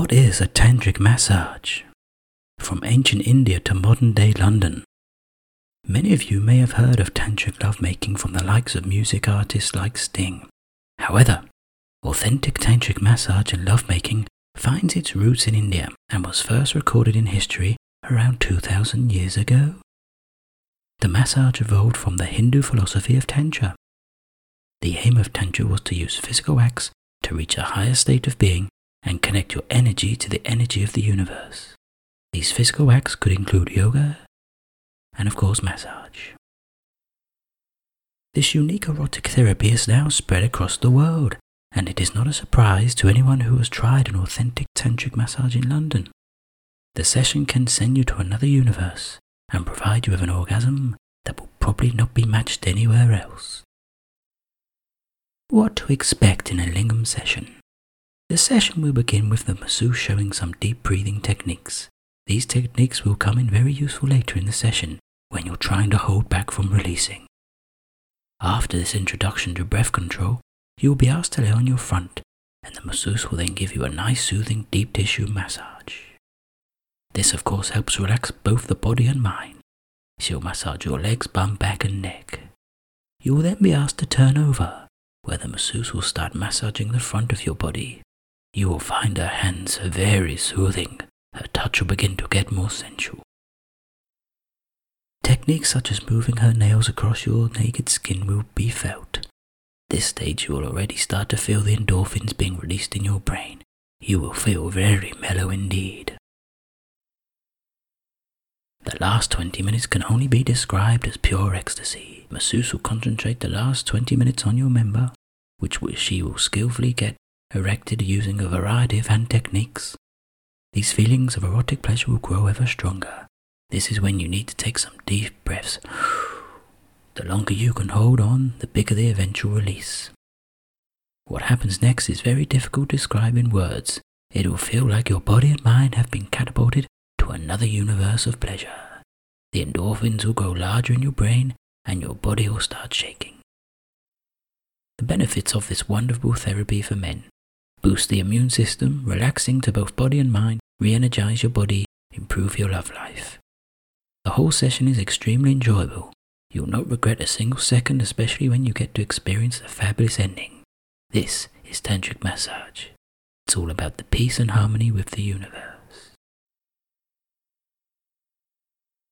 What is a tantric massage? From ancient India to modern day London. Many of you may have heard of tantric lovemaking from the likes of music artists like Sting. However, authentic tantric massage and lovemaking finds its roots in India and was first recorded in history around 2000 years ago. The massage evolved from the Hindu philosophy of Tantra. The aim of Tantra was to use physical acts to reach a higher state of being and connect your energy to the energy of the universe. These physical acts could include yoga and, of course, massage. This unique erotic therapy is now spread across the world, and it is not a surprise to anyone who has tried an authentic tantric massage in London. The session can send you to another universe and provide you with an orgasm that will probably not be matched anywhere else. What to expect in a Lingam session? The session will begin with the masseuse showing some deep breathing techniques. These techniques will come in very useful later in the session when you're trying to hold back from releasing. After this introduction to breath control, you will be asked to lay on your front, and the masseuse will then give you a nice soothing deep tissue massage. This, of course, helps relax both the body and mind. She'll massage your legs, bum, back, and neck. You will then be asked to turn over, where the masseuse will start massaging the front of your body. You will find her hands very soothing. Her touch will begin to get more sensual. Techniques such as moving her nails across your naked skin will be felt. This stage you will already start to feel the endorphins being released in your brain. You will feel very mellow indeed. The last 20 minutes can only be described as pure ecstasy. Masseuse will concentrate the last 20 minutes on your member, which she will skillfully get erected using a variety of hand techniques. These feelings of erotic pleasure will grow ever stronger. This is when you need to take some deep breaths. The longer you can hold on, the bigger the eventual release. What happens next is very difficult to describe in words. It will feel like your body and mind have been catapulted to another universe of pleasure. The endorphins will grow larger in your brain and your body will start shaking. The benefits of this wonderful therapy for men boost the immune system, relaxing to both body and mind, re energize your body, improve your love life. The whole session is extremely enjoyable. You'll not regret a single second, especially when you get to experience the fabulous ending. This is Tantric Massage. It's all about the peace and harmony with the universe.